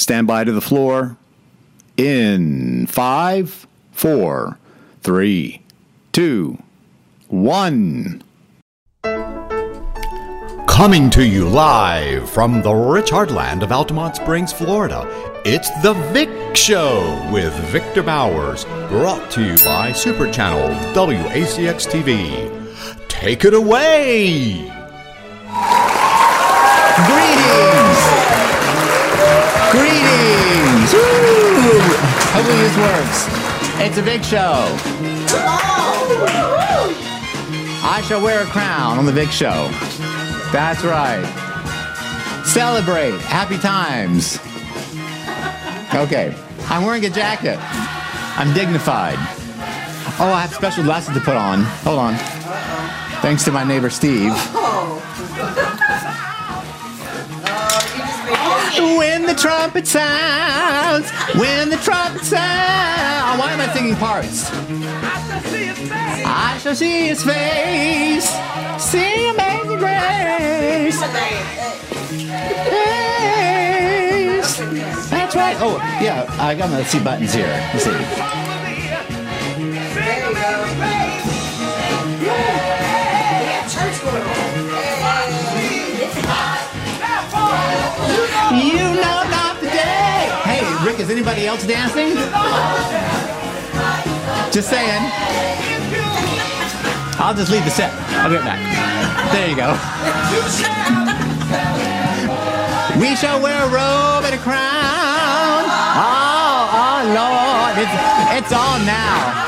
Stand by to the floor. In five, four, three, two, one. Coming to you live from the rich heartland of Altamonte Springs, Florida, it's The Vic Show with Victor Bowers, brought to you by Super Channel WACX TV. Take it away! Greetings! Greetings! Woo! Hopefully this works. It's a big show. I shall wear a crown on the big show. That's right. Celebrate. Happy times. Okay. I'm wearing a jacket. I'm dignified. Oh, I have special glasses to put on. Hold on. Thanks to my neighbor Steve. When the trumpet sounds, when the trumpet sounds. Why am I singing parts? I shall see his face, see amazing grace. That's right. Oh, yeah, I got my see buttons here. See. You know not the day. Hey, Rick, is anybody else dancing? Just saying. I'll just leave the set. I'll be right back. There you go. we shall wear a robe and a crown. Oh, oh Lord. It's, it's on now.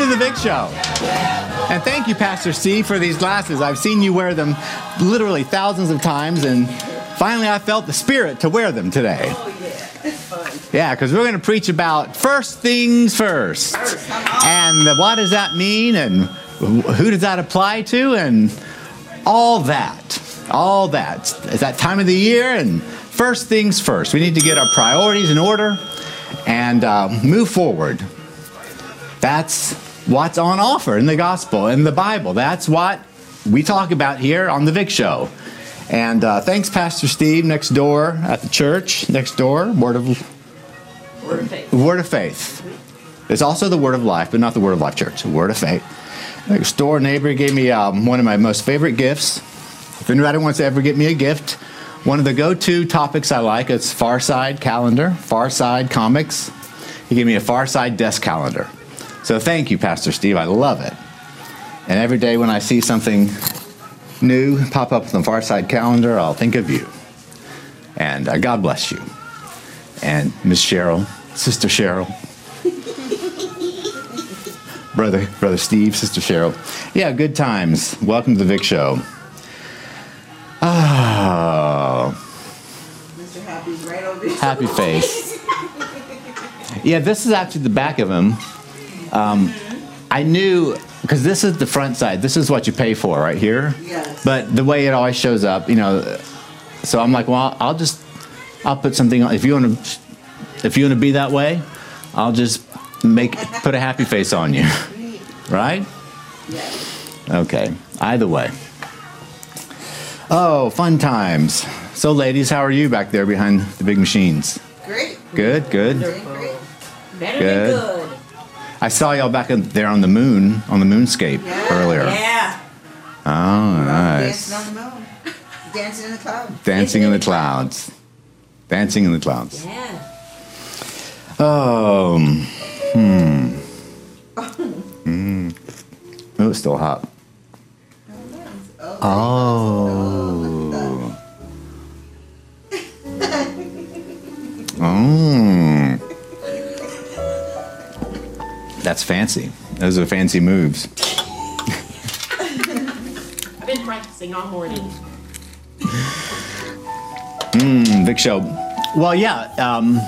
To the Big Show. And thank you, Pastor C, for these glasses. I've seen you wear them literally thousands of times, and finally I felt the spirit to wear them today. Yeah, because we're going to preach about first things first. And what does that mean, and who does that apply to, and all that. All that. It's that time of the year, and first things first. We need to get our priorities in order and uh, move forward. That's what's on offer in the gospel, in the Bible. That's what we talk about here on the Vic Show. And uh, thanks, Pastor Steve, next door at the church, next door, Word of Word of faith. Word of Faith. There's also the Word of Life, but not the Word of Life Church. Word of Faith. Next door neighbor gave me um, one of my most favorite gifts. If anybody wants to ever get me a gift, one of the go-to topics I like is Far Side calendar, Far Side comics. He gave me a Far Side desk calendar. So thank you, Pastor Steve. I love it. And every day when I see something new pop up on the Far Side calendar, I'll think of you. And uh, God bless you. And Miss Cheryl, Sister Cheryl. Brother, Brother Steve, Sister Cheryl. Yeah, good times. Welcome to the Vic Show. Oh, Mr. Happy's right over here. happy face. Yeah, this is actually the back of him. Um, I knew because this is the front side. This is what you pay for right here. Yes. But the way it always shows up, you know. So I'm like, well, I'll just, I'll put something on. If you want to, if you want to be that way, I'll just make put a happy face on you, right? Yes. Okay. Either way. Oh, fun times. So, ladies, how are you back there behind the big machines? Great. Good, good. Doing great. Better Good. I saw y'all back in there on the moon, on the moonscape Yeah. earlier. Yeah. Oh, nice. Dancing on the moon. Dancing in the clouds. Dancing in the clouds. Dancing in the clouds. Yeah. Oh, hmm. Hmm. Oh, it's still hot. Oh. Oh. That's fancy. Those are fancy moves. I've been practicing all morning. Mm, Vic Show. Well, yeah. Um,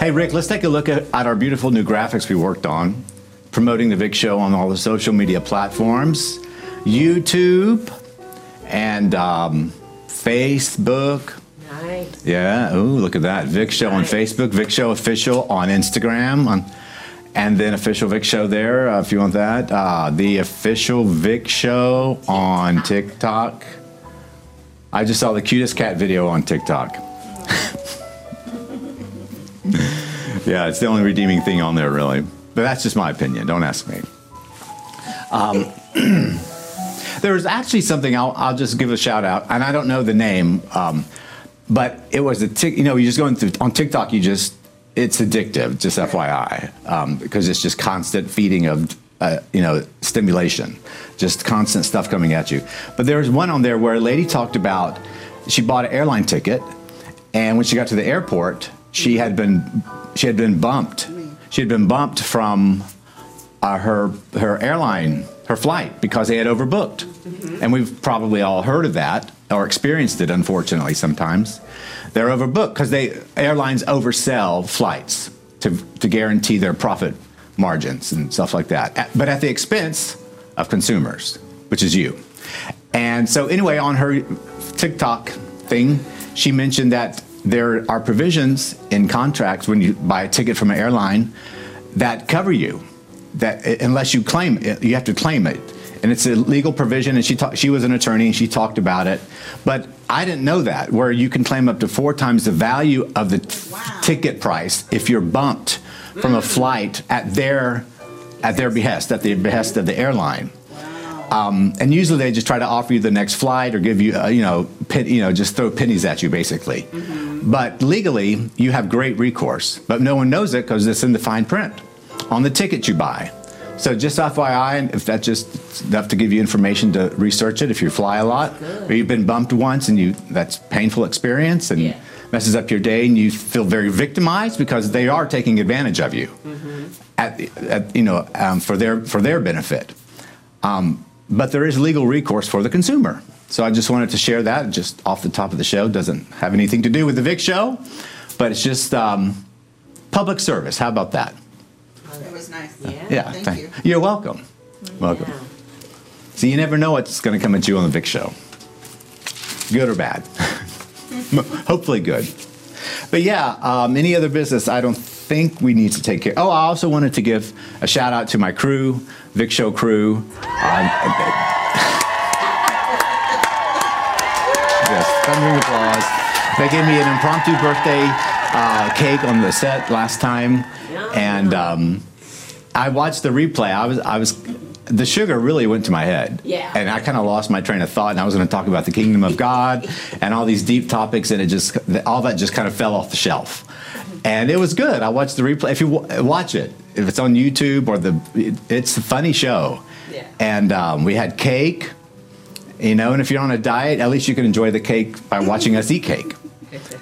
hey, Rick, let's take a look at, at our beautiful new graphics we worked on, promoting the Vic Show on all the social media platforms, YouTube, and um, Facebook, Nice. Yeah. Ooh, look at that. Vic Show on Facebook, Vic Show Official on Instagram, on, and then Official Vic Show there uh, if you want that. Uh, the Official Vic Show on TikTok. I just saw the cutest cat video on TikTok. yeah, it's the only redeeming thing on there, really. But that's just my opinion. Don't ask me. Um, there was actually something I'll, I'll just give a shout out, and I don't know the name, um, but it was a tick. You know, you just going through on TikTok. You just it's addictive. Just FYI, um, because it's just constant feeding of uh, you know stimulation, just constant stuff coming at you. But there was one on there where a lady talked about she bought an airline ticket, and when she got to the airport, she had been she had been bumped. She had been bumped from uh, her her airline her flight because they had overbooked, and we've probably all heard of that or experienced it. Unfortunately, sometimes they're overbooked because they airlines oversell flights to to guarantee their profit margins and stuff like that, at- but at the expense of consumers, which is you. And so, anyway, on her TikTok thing, she mentioned that there are provisions in contracts when you buy a ticket from an airline that cover you. That unless you claim it, you have to claim it, and it's a legal provision. And she ta- she was an attorney and she talked about it, but I didn't know that where you can claim up to four times the value of the t- Wow. ticket price if you're bumped from a flight at their at their behest, at the behest of the airline. Um, and usually they just try to offer you the next flight or give you, uh, you know, pit, you know, just throw pennies at you basically. But legally, you have great recourse, but no one knows it because it's in the fine print on the ticket you buy. So just FYI, and if that's just enough to give you information to research it, if you fly a lot or you've been bumped once and you that's painful experience and Yeah. messes up your day and you feel very victimized because they are taking advantage of you at, at you know um, for their for their benefit. Um, but there is legal recourse for the consumer. So I just wanted to share that just off the top of the show. Doesn't have anything to do with the Vic show, but it's just um, public service. How about that? It was nice. Yeah. Yeah, Thank you. You're welcome. Welcome. Yeah. So you never know what's going to come at you on the Vic show, good or bad. Hopefully good. But yeah, um, any other business, I don't think we need to take care. Oh, I also wanted to give a shout out to my crew, Vic Show crew. Um, yes, thundering applause. They gave me an impromptu birthday uh, cake on the set last time, and um, I watched the replay. I was, I was, the sugar really went to my head. Yeah. And I kind of lost my train of thought, and I was going to talk about the kingdom of God and all these deep topics, and it just, all that just kind of fell off the shelf. And it was good. I watched the replay. If you watch it, if it's on YouTube or the, it's a funny show. Yeah. And um, we had cake, you know, and if you're on a diet, at least you can enjoy the cake by watching us eat cake.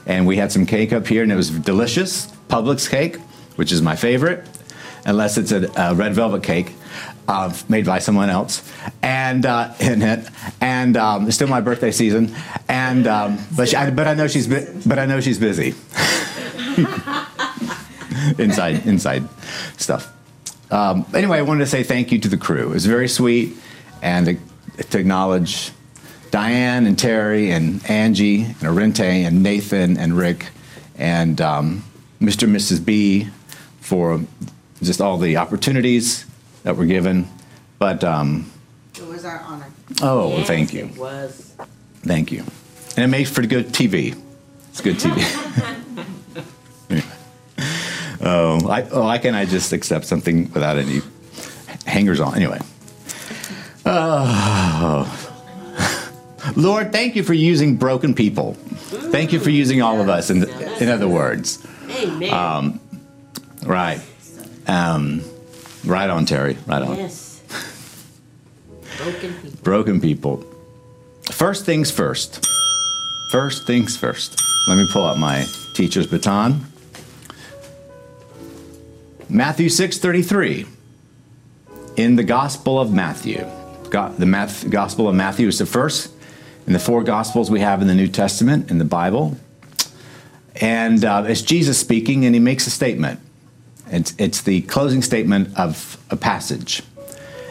And we had some cake up here, and it was delicious. Publix cake, which is my favorite, unless it's a, a red velvet cake uh, made by someone else. And uh, in it, and um, it's still my birthday season. And um, but she, I, but I know she's bu- but I know she's busy. inside inside stuff. Um, anyway, I wanted to say thank you to the crew. It was very sweet, and to, to acknowledge Diane and Terry and Angie and Arente and Nathan and Rick and Mr. and Mrs. B for just all the opportunities that were given. But um, It was our honor. oh, Yes, thank you, It was. thank you, and it makes for good TV. It's good TV. oh, I, oh, why can't I just accept something without any hangers on? Anyway. Oh. Lord, thank you for using broken people. Thank you for using all of us, in, in other words. Amen. Um, Right. Um, right on, Terry. Right on. yes. Broken people. Broken people. First things first. First things first. Let me pull out my teacher's baton. Matthew 6:33. In the Gospel of Matthew. Got the Math, Gospel of Matthew is the first in the four Gospels we have in the New Testament in the Bible. And uh, it's Jesus speaking, and he makes a statement. It's, it's the closing statement of a passage.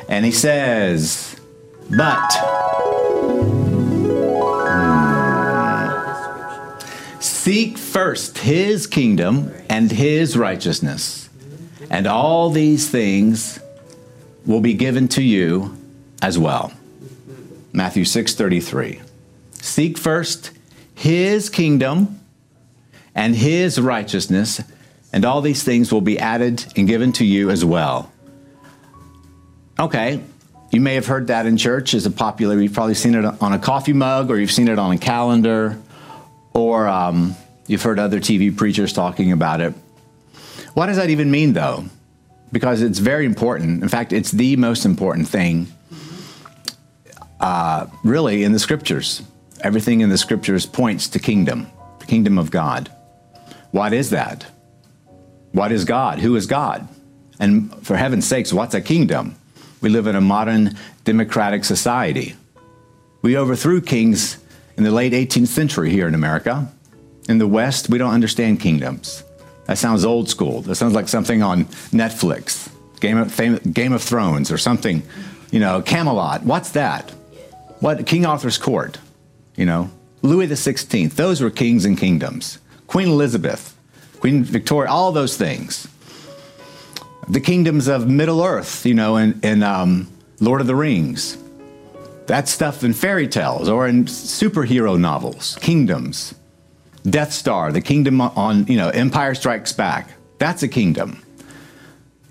And he says, But scripture. Seek first his kingdom and his righteousness, and all these things will be given to you as well. Matthew 6:33. Seek first his kingdom and his righteousness, and all these things will be added and given to you as well. Okay, you may have heard that in church as a popular, you've probably seen it on a coffee mug or you've seen it on a calendar or um, you've heard other TV preachers talking about it. What does that even mean though? Because it's very important. In fact, it's the most important thing uh, really in the scriptures. Everything in the scriptures points to kingdom, the kingdom of God. What is that? What is God? Who is God? And for heaven's sakes, what's a kingdom? We live in a modern democratic society. We overthrew kings in the late 18th century here in America. In the West, we don't understand kingdoms. That sounds old school. That sounds like something on Netflix, Game of, Fam- Game of Thrones, or something, you know, Camelot. What's that? What King Arthur's court? You know, Louis XVI. Those were kings and kingdoms. Queen Elizabeth, Queen Victoria, all those things. The kingdoms of Middle Earth, you know, in, in um, Lord of the Rings. That stuff in fairy tales or in superhero novels, kingdoms. Death Star, the kingdom on, you know, Empire Strikes Back. That's a kingdom.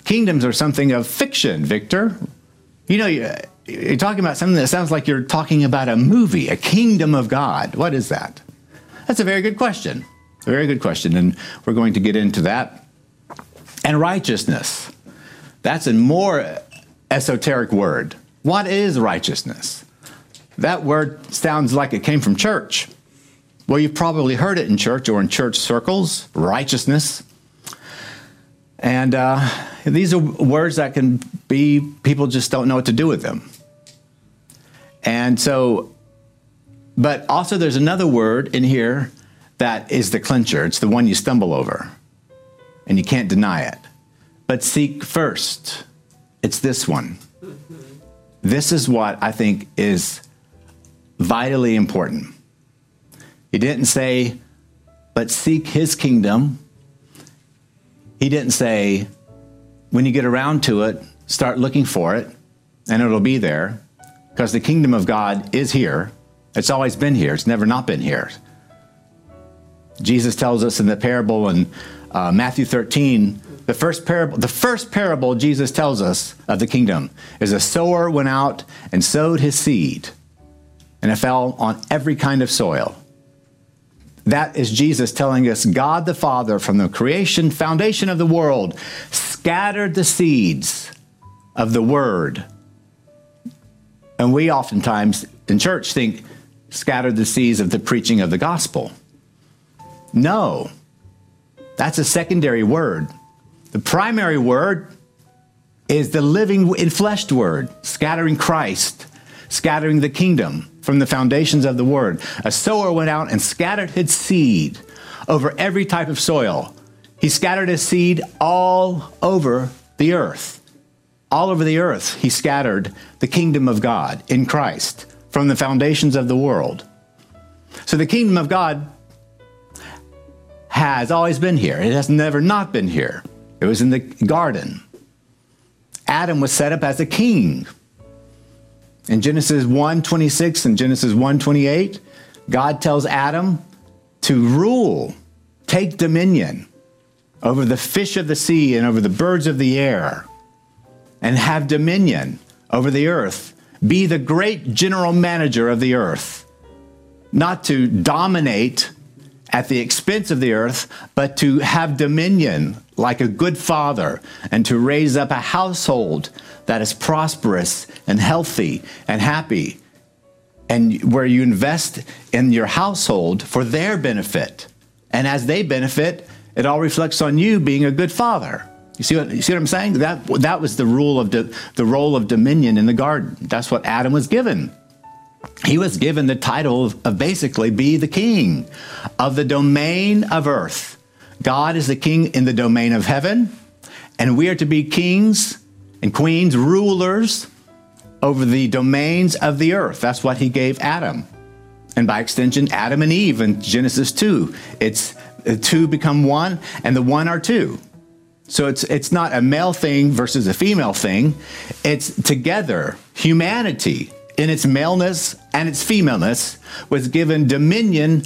Kingdoms are something of fiction, Victor. You know, you're talking about something that sounds like you're talking about a movie, a kingdom of God. What is that? That's a very good question. Very good question. And we're going to get into that. And righteousness. That's a more esoteric word. What is righteousness? That word sounds like it came from church. Well, you've probably heard it in church or in church circles righteousness. And uh, these are words that can be, people just don't know what to do with them. And so, but also there's another word in here that is the clincher. It's the one you stumble over, and you can't deny it. But seek first. It's this one. This is what I think is vitally important. He didn't say, but seek his kingdom. He didn't say, when you get around to it, start looking for it, and it'll be there, because the kingdom of God is here. It's always been here, it's never not been here. Jesus tells us in the parable in uh, Matthew 13, the first parable, the first parable Jesus tells us of the kingdom is a sower went out and sowed his seed, and it fell on every kind of soil. That is Jesus telling us God the Father, from the creation foundation of the world, scattered the seeds of the word. And we oftentimes in church think scattered the seeds of the preaching of the gospel. No, that's a secondary word. The primary word is the living, enfleshed word, scattering Christ, scattering the kingdom from the foundations of the word. A sower went out and scattered his seed over every type of soil. He scattered his seed all over the earth. All over the earth, he scattered the kingdom of God in Christ from the foundations of the world. So the kingdom of God has always been here. It has never not been here. It was in the garden. Adam was set up as a king. In Genesis 1:26 and Genesis 1:28, God tells Adam to rule, take dominion over the fish of the sea and over the birds of the air, and have dominion over the earth. Be the great general manager of the earth. Not to dominate at the expense of the earth, but to have dominion like a good father and to raise up a household that is prosperous and healthy and happy, and where you invest in your household for their benefit. And as they benefit, it all reflects on you being a good father. You see what, you see what I'm saying? That, that was the rule of the, the role of dominion in the garden. That's what Adam was given he was given the title of, basically be the king of the domain of earth. God is the king in the domain of heaven, and we are to be kings and queens, rulers over the domains of the earth. That's what he gave Adam. And by extension, Adam and Eve in Genesis 2. It's the two become one, and the one are two. So it's it's not a male thing versus a female thing. It's together. Humanity in its maleness and its femaleness was given dominion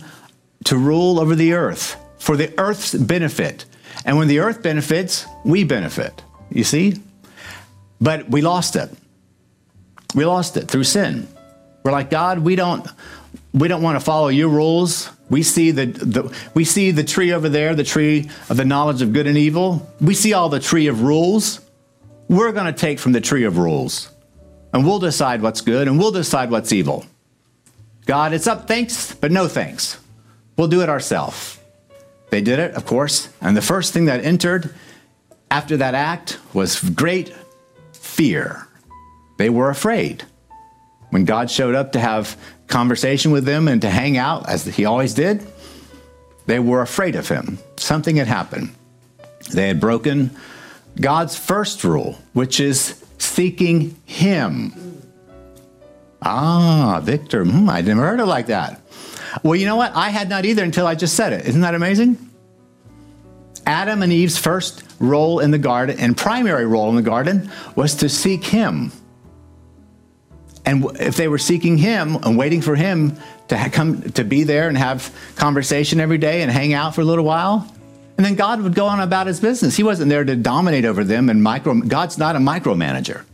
to rule over the earth for the earth's benefit. And when the earth benefits, we benefit. You see? But we lost it. We lost it through sin. We're like, God, we don't we don't want to follow your rules. We see the, the, we see the tree over there, the tree of the knowledge of good and evil. We see all the tree of rules. We're going to take from the tree of rules, and we'll decide what's good, and we'll decide what's evil. God, it's up, thanks, but no thanks. We'll do it ourselves. They did it, of course, and the first thing that entered after that act was great fear. They were afraid. When God showed up to have conversation with them and to hang out, as he always did, they were afraid of him. Something had happened. They had broken God's first rule, which is seeking him. Ah, Victor, hmm, I never heard it like that. Well, you know what? I had not either until I just said it. Isn't that amazing? Adam and Eve's first role in the garden and primary role in the garden was to seek him. And if they were seeking him and waiting for him to come to be there and have conversation every day and hang out for a little while, and then God would go on about his business. He wasn't there to dominate over them and micro God's not a micromanager.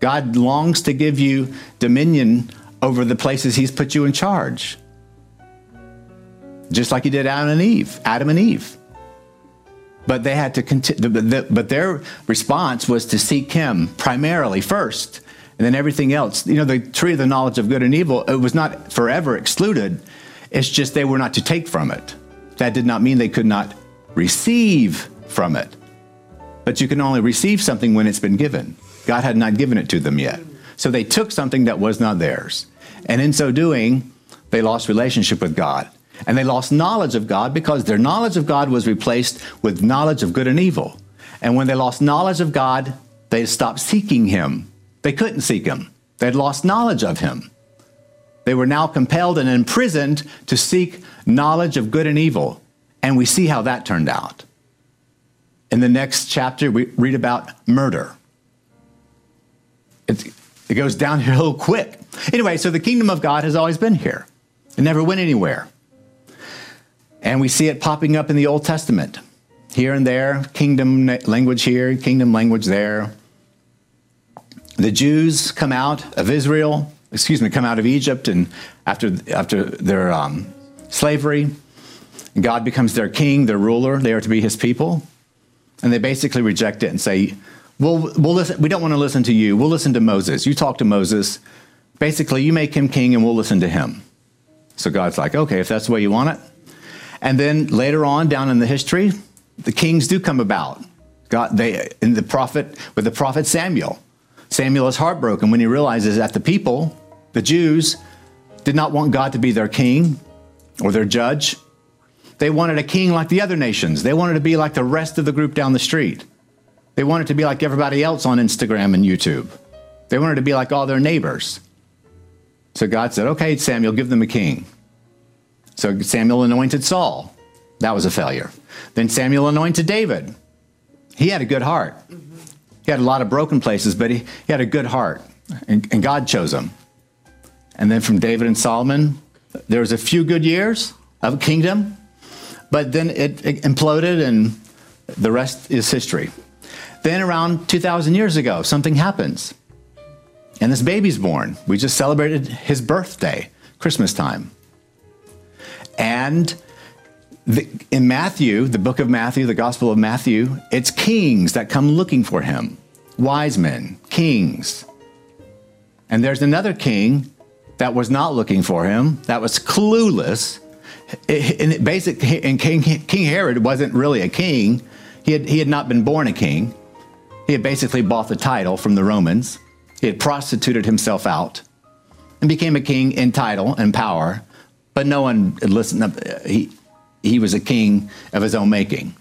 God longs to give you dominion over the places he's put you in charge. Just like he did Adam and Eve, Adam and Eve. But they had to continue, but their response was to seek him primarily first and then everything else. You know, the tree of the knowledge of good and evil, it was not forever excluded. It's just they were not to take from it. That did not mean they could not receive from it. But you can only receive something when it's been given. God had not given it to them yet. So they took something that was not theirs. And in so doing, they lost relationship with God. And they lost knowledge of God because their knowledge of God was replaced with knowledge of good and evil. And when they lost knowledge of God, they stopped seeking Him they couldn't seek him, they'd lost knowledge of him. They were now compelled and imprisoned to seek knowledge of good and evil. And we see how that turned out. In the next chapter, we read about murder. It, it goes downhill quick. Anyway, so the kingdom of God has always been here, it never went anywhere. And we see it popping up in the Old Testament. Here and there, kingdom language here, kingdom language there the Jews come out of Israel, excuse me, come out of Egypt, and after after their um, slavery, God becomes their king, their ruler. They are to be His people, and they basically reject it and say, "We'll we'll listen. We don't want to listen to you. We'll listen to Moses. You talk to Moses. Basically, you make him king, and we'll listen to him." So God's like, "Okay, if that's the way you want it." And then later on, down in the history, the kings do come about. God, they in the prophet with the prophet Samuel Samuel is heartbroken when he realizes that the people, the Jews, did not want God to be their king or their judge. They wanted a king like the other nations. They wanted to be like the rest of the group down the street. They wanted to be like everybody else on Instagram and YouTube. They wanted to be like all their neighbors. So God said, Okay, Samuel, give them a king. So Samuel anointed Saul. That was a failure. Then Samuel anointed David. He had a good heart. He had a lot of broken places, but he, he had a good heart, and, and God chose him. And then from David and Solomon, there was a few good years of a kingdom, but then it, it imploded, and the rest is history. Then, around 2,000 years ago, something happens, and this baby's born. We just celebrated his birthday, Christmas time. And the, in Matthew, the book of Matthew, the Gospel of Matthew, it's kings that come looking for him, wise men, kings. And there's another king that was not looking for him, that was clueless. In basic, and King, king Herod wasn't really a king. He had, he had not been born a king. He had basically bought the title from the Romans. He had prostituted himself out and became a king in title and power, but no one listened. Uh, he, he was a king of his own making.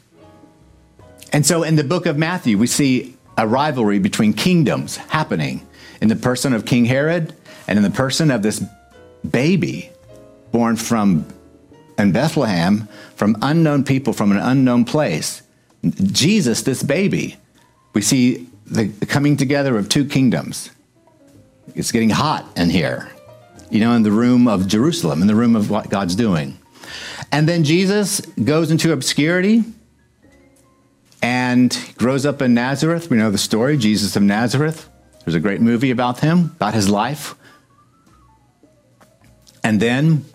And so in the book of Matthew, we see a rivalry between kingdoms happening in the person of King Herod and in the person of this baby born from in Bethlehem from unknown people from an unknown place. Jesus, this baby. We see the coming together of two kingdoms. It's getting hot in here, you know, in the room of Jerusalem, in the room of what God's doing. And then Jesus goes into obscurity and grows up in Nazareth. We know the story, Jesus of Nazareth. There's a great movie about him, about his life. And then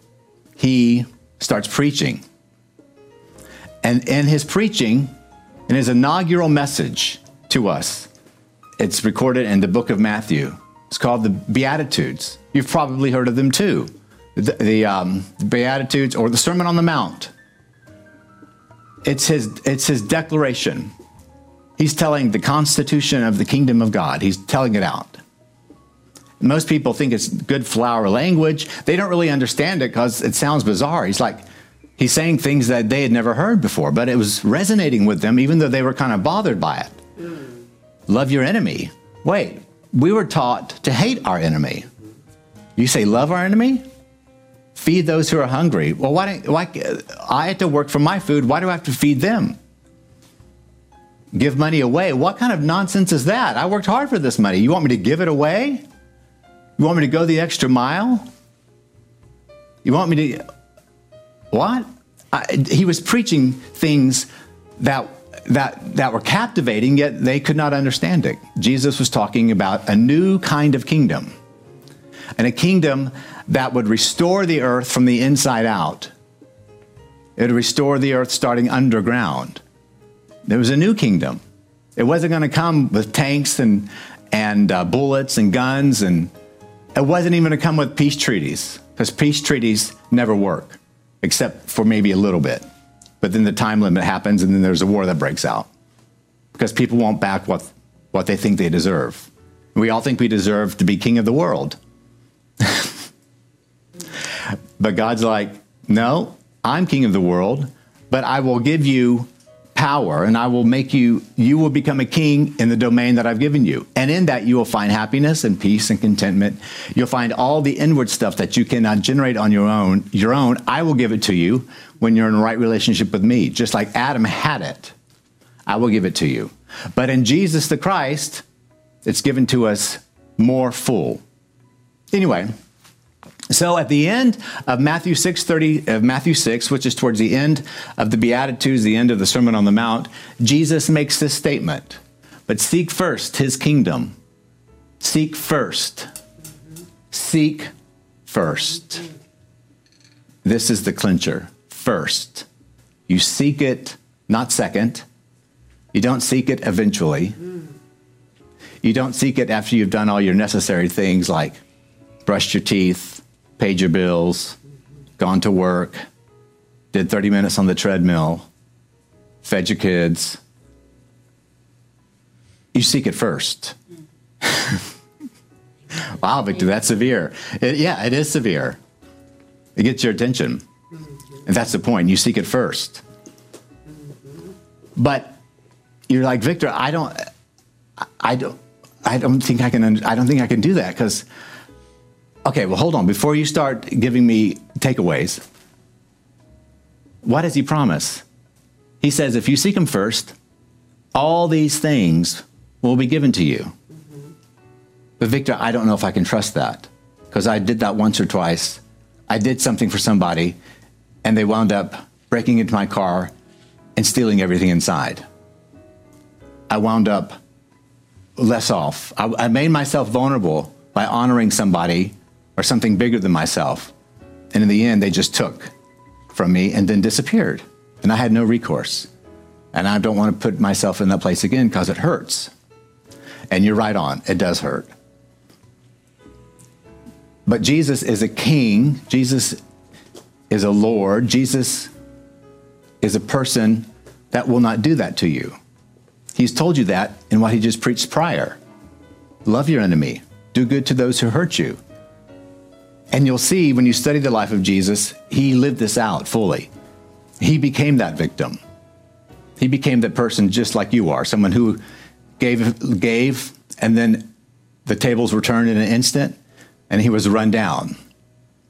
he starts preaching. And in his preaching, in his inaugural message to us, it's recorded in the book of Matthew. It's called the Beatitudes. You've probably heard of them too. The, the, um, the Beatitudes or the Sermon on the Mount. It's his, it's his declaration. He's telling the constitution of the kingdom of God, he's telling it out. Most people think it's good flower language. They don't really understand it because it sounds bizarre. He's like, he's saying things that they had never heard before, but it was resonating with them, even though they were kind of bothered by it. Mm. Love your enemy. Wait, we were taught to hate our enemy. You say, love our enemy? Feed those who are hungry. Well, why, don't, why I have to work for my food. Why do I have to feed them? Give money away. What kind of nonsense is that? I worked hard for this money. You want me to give it away? You want me to go the extra mile? You want me to. What? I, he was preaching things that, that, that were captivating, yet they could not understand it. Jesus was talking about a new kind of kingdom, and a kingdom that would restore the earth from the inside out. It would restore the earth starting underground. There was a new kingdom. It wasn't going to come with tanks and, and uh, bullets and guns and it wasn't even to come with peace treaties because peace treaties never work, except for maybe a little bit. But then the time limit happens and then there's a war that breaks out because people won't back what, what they think they deserve. We all think we deserve to be king of the world. but God's like, no, I'm king of the world, but I will give you power and I will make you, you will become a king in the domain that I've given you. And in that, you will find happiness and peace and contentment. You'll find all the inward stuff that you cannot generate on your own. Your own, I will give it to you when you're in the right relationship with me. Just like Adam had it, I will give it to you. But in Jesus the Christ, it's given to us more full. Anyway, so at the end of Matthew 6, 30, of Matthew 6, which is towards the end of the Beatitudes, the end of the Sermon on the Mount, Jesus makes this statement. But seek first his kingdom. Seek first. Seek first. This is the clincher. First. You seek it not second. You don't seek it eventually. You don't seek it after you've done all your necessary things like brushed your teeth, paid your bills, gone to work, did 30 minutes on the treadmill, fed your kids. You seek it first. wow, Victor, that's severe. It, yeah, it is severe. It gets your attention. And that's the point. You seek it first. But you're like, Victor, I don't, I don't, I don't think I can, I don't think I can do that because Okay, well, hold on. Before you start giving me takeaways, what does he promise? He says, if you seek him first, all these things will be given to you. Mm-hmm. But, Victor, I don't know if I can trust that because I did that once or twice. I did something for somebody, and they wound up breaking into my car and stealing everything inside. I wound up less off. I, I made myself vulnerable by honoring somebody or something bigger than myself. And in the end, they just took from me and then disappeared. And I had no recourse. And I don't want to put myself in that place again because it hurts. And you're right on, it does hurt. But Jesus is a king, Jesus is a Lord, Jesus is a person that will not do that to you. He's told you that in what he just preached prior. Love your enemy, do good to those who hurt you. And you'll see when you study the life of Jesus, he lived this out fully. He became that victim. He became that person just like you are, someone who gave, gave, and then the tables were turned in an instant, and he was run down.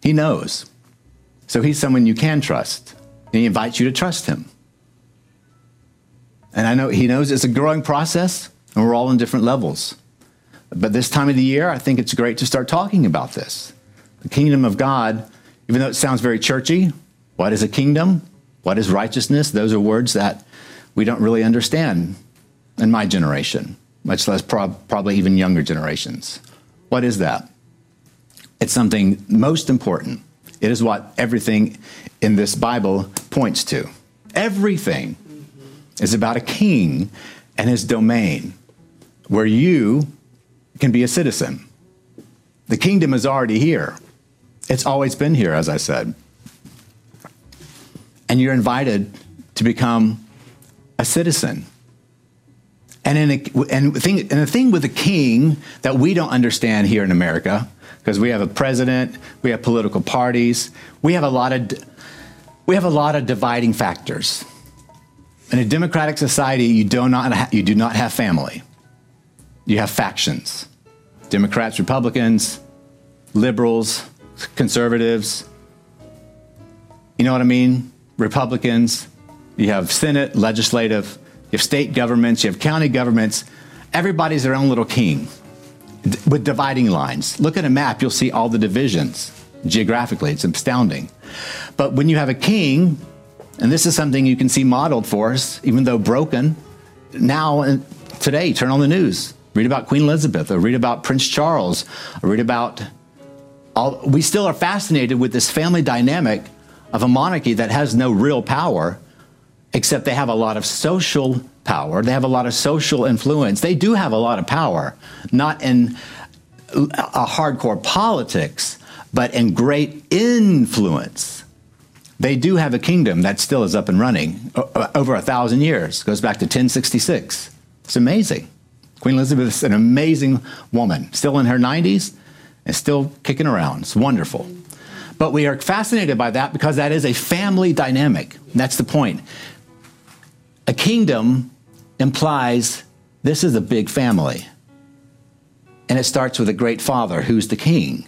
He knows. So he's someone you can trust. And he invites you to trust him. And I know he knows it's a growing process, and we're all in different levels. But this time of the year, I think it's great to start talking about this. The kingdom of God, even though it sounds very churchy, what is a kingdom? What is righteousness? Those are words that we don't really understand in my generation, much less prob- probably even younger generations. What is that? It's something most important. It is what everything in this Bible points to. Everything is about a king and his domain, where you can be a citizen. The kingdom is already here. It's always been here, as I said. And you're invited to become a citizen. And, in a, and, thing, and the thing with the king that we don't understand here in America, because we have a president, we have political parties, we have a lot of, we have a lot of dividing factors. In a democratic society, you do not, ha- you do not have family. You have factions Democrats, Republicans, liberals, conservatives. You know what I mean? Republicans. You have Senate, legislative. You have state governments. You have county governments. Everybody's their own little king with dividing lines. Look at a map, you'll see all the divisions geographically. It's astounding. But when you have a king, and this is something you can see modeled for us, even though broken, now and today, turn on the news. Read about Queen Elizabeth, or read about Prince Charles, or read about all. We still are fascinated with this family dynamic of a monarchy that has no real power, except they have a lot of social power. They have a lot of social influence. They do have a lot of power, not in a hardcore politics, but in great influence. They do have a kingdom that still is up and running over a thousand years. Goes back to 1066. It's amazing. Queen Elizabeth is an amazing woman, still in her 90s and still kicking around. It's wonderful. But we are fascinated by that because that is a family dynamic. That's the point. A kingdom implies this is a big family. And it starts with a great father who's the king.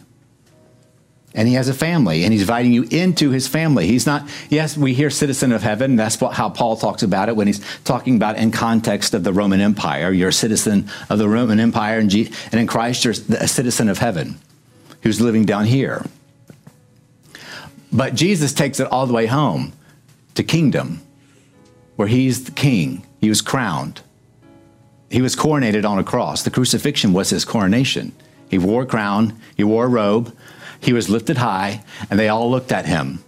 And he has a family, and he's inviting you into his family. He's not, yes, we hear citizen of heaven. That's what, how Paul talks about it when he's talking about in context of the Roman Empire. You're a citizen of the Roman Empire, and, G, and in Christ, you're a citizen of heaven who's living down here. But Jesus takes it all the way home to kingdom, where he's the king. He was crowned. He was coronated on a cross. The crucifixion was his coronation. He wore a crown, he wore a robe, he was lifted high, and they all looked at him.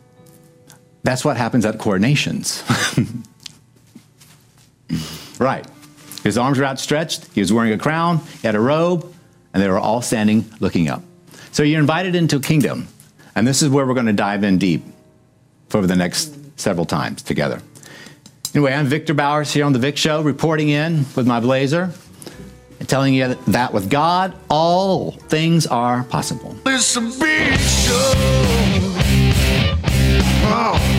That's what happens at coronations. right. His arms were outstretched, he was wearing a crown, he had a robe, and they were all standing looking up. So you're invited into a kingdom, and this is where we're going to dive in deep for the next several times together. Anyway, I'm Victor Bowers here on The Vic Show, reporting in with my blazer telling you that with God, all things are possible. It's a big show. Oh.